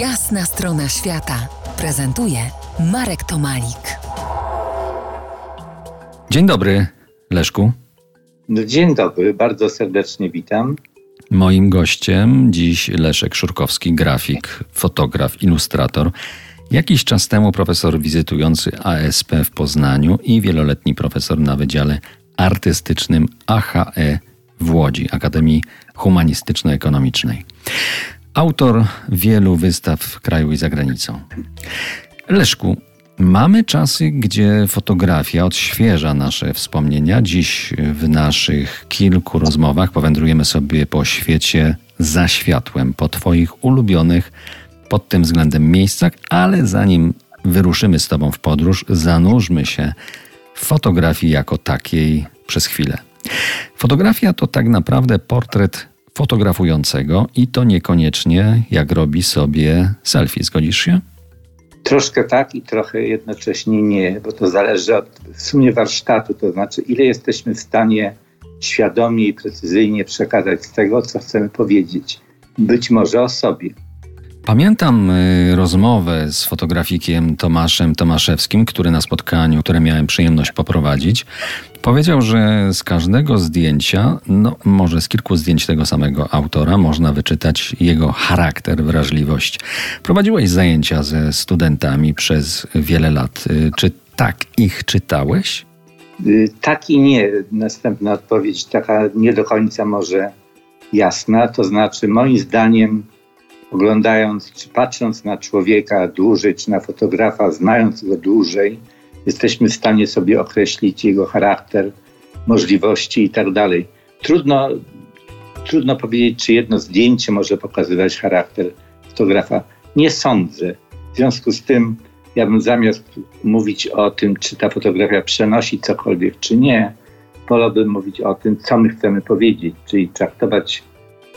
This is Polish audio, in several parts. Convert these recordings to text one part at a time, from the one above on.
Jasna strona świata prezentuje Marek Tomalik. Dzień dobry, Leszku. Dzień dobry, bardzo serdecznie witam. Moim gościem dziś Leszek Szurkowski, grafik, fotograf, ilustrator. Jakiś czas temu profesor wizytujący ASP w Poznaniu i wieloletni profesor na Wydziale Artystycznym AHE w Łodzi, Akademii Humanistyczno-Ekonomicznej. Autor wielu wystaw w kraju i za granicą. Leszku, mamy czasy, gdzie fotografia odświeża nasze wspomnienia. Dziś w naszych kilku rozmowach powędrujemy sobie po świecie za światłem, po Twoich ulubionych pod tym względem miejscach, ale zanim wyruszymy z Tobą w podróż, zanurzmy się w fotografii jako takiej przez chwilę. Fotografia to tak naprawdę portret fotografującego i to niekoniecznie jak robi sobie selfie. Zgodzisz się? Troszkę tak i trochę jednocześnie nie, bo to zależy od w sumie warsztatu, to znaczy ile jesteśmy w stanie świadomie i precyzyjnie przekazać z tego, co chcemy powiedzieć. Być może o sobie. Pamiętam y, rozmowę z fotografikiem Tomaszem Tomaszewskim, który na spotkaniu, które miałem przyjemność poprowadzić, powiedział, że z każdego zdjęcia, no może z kilku zdjęć tego samego autora, można wyczytać jego charakter, wrażliwość. Prowadziłeś zajęcia ze studentami przez wiele lat. Y, czy tak ich czytałeś? Y, tak i nie. Następna odpowiedź, taka nie do końca może jasna. To znaczy, moim zdaniem, oglądając czy patrząc na człowieka dłużej, czy na fotografa, znając go dłużej, jesteśmy w stanie sobie określić jego charakter, możliwości i tak dalej. Trudno, trudno powiedzieć, czy jedno zdjęcie może pokazywać charakter fotografa. Nie sądzę. W związku z tym, ja bym zamiast mówić o tym, czy ta fotografia przenosi cokolwiek, czy nie, wolałbym mówić o tym, co my chcemy powiedzieć, czyli traktować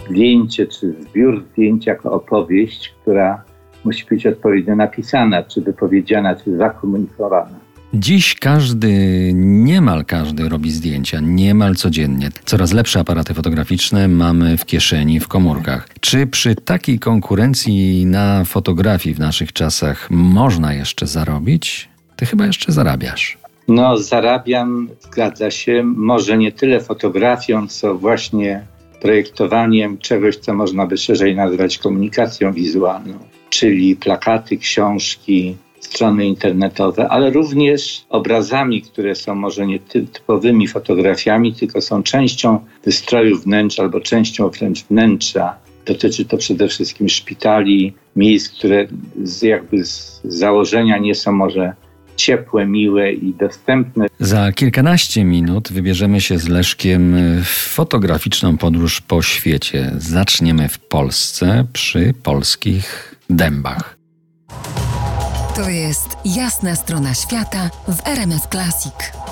zdjęcie czy zbiór zdjęć jako opowieść, która musi być odpowiednio napisana, czy wypowiedziana, czy zakomunikowana. Dziś każdy, niemal każdy robi zdjęcia, niemal codziennie. Coraz lepsze aparaty fotograficzne mamy w kieszeni, w komórkach. Czy przy takiej konkurencji na fotografii w naszych czasach można jeszcze zarobić? Ty chyba jeszcze zarabiasz. No, zarabiam, zgadza się, może nie tyle fotografią, co właśnie projektowaniem czegoś, co można by szerzej nazwać komunikacją wizualną, czyli plakaty, książki, strony internetowe, ale również obrazami, które są może nie typowymi fotografiami, tylko są częścią wystroju wnętrza albo częścią wręcz wnętrza. Dotyczy to przede wszystkim szpitali, miejsc, które z jakby z założenia nie są może ciepłe, miłe i dostępne. Za kilkanaście minut wybierzemy się z Leszkiem w fotograficzną podróż po świecie. Zaczniemy w Polsce przy polskich dębach. To jest jasna strona świata w RMF Classic.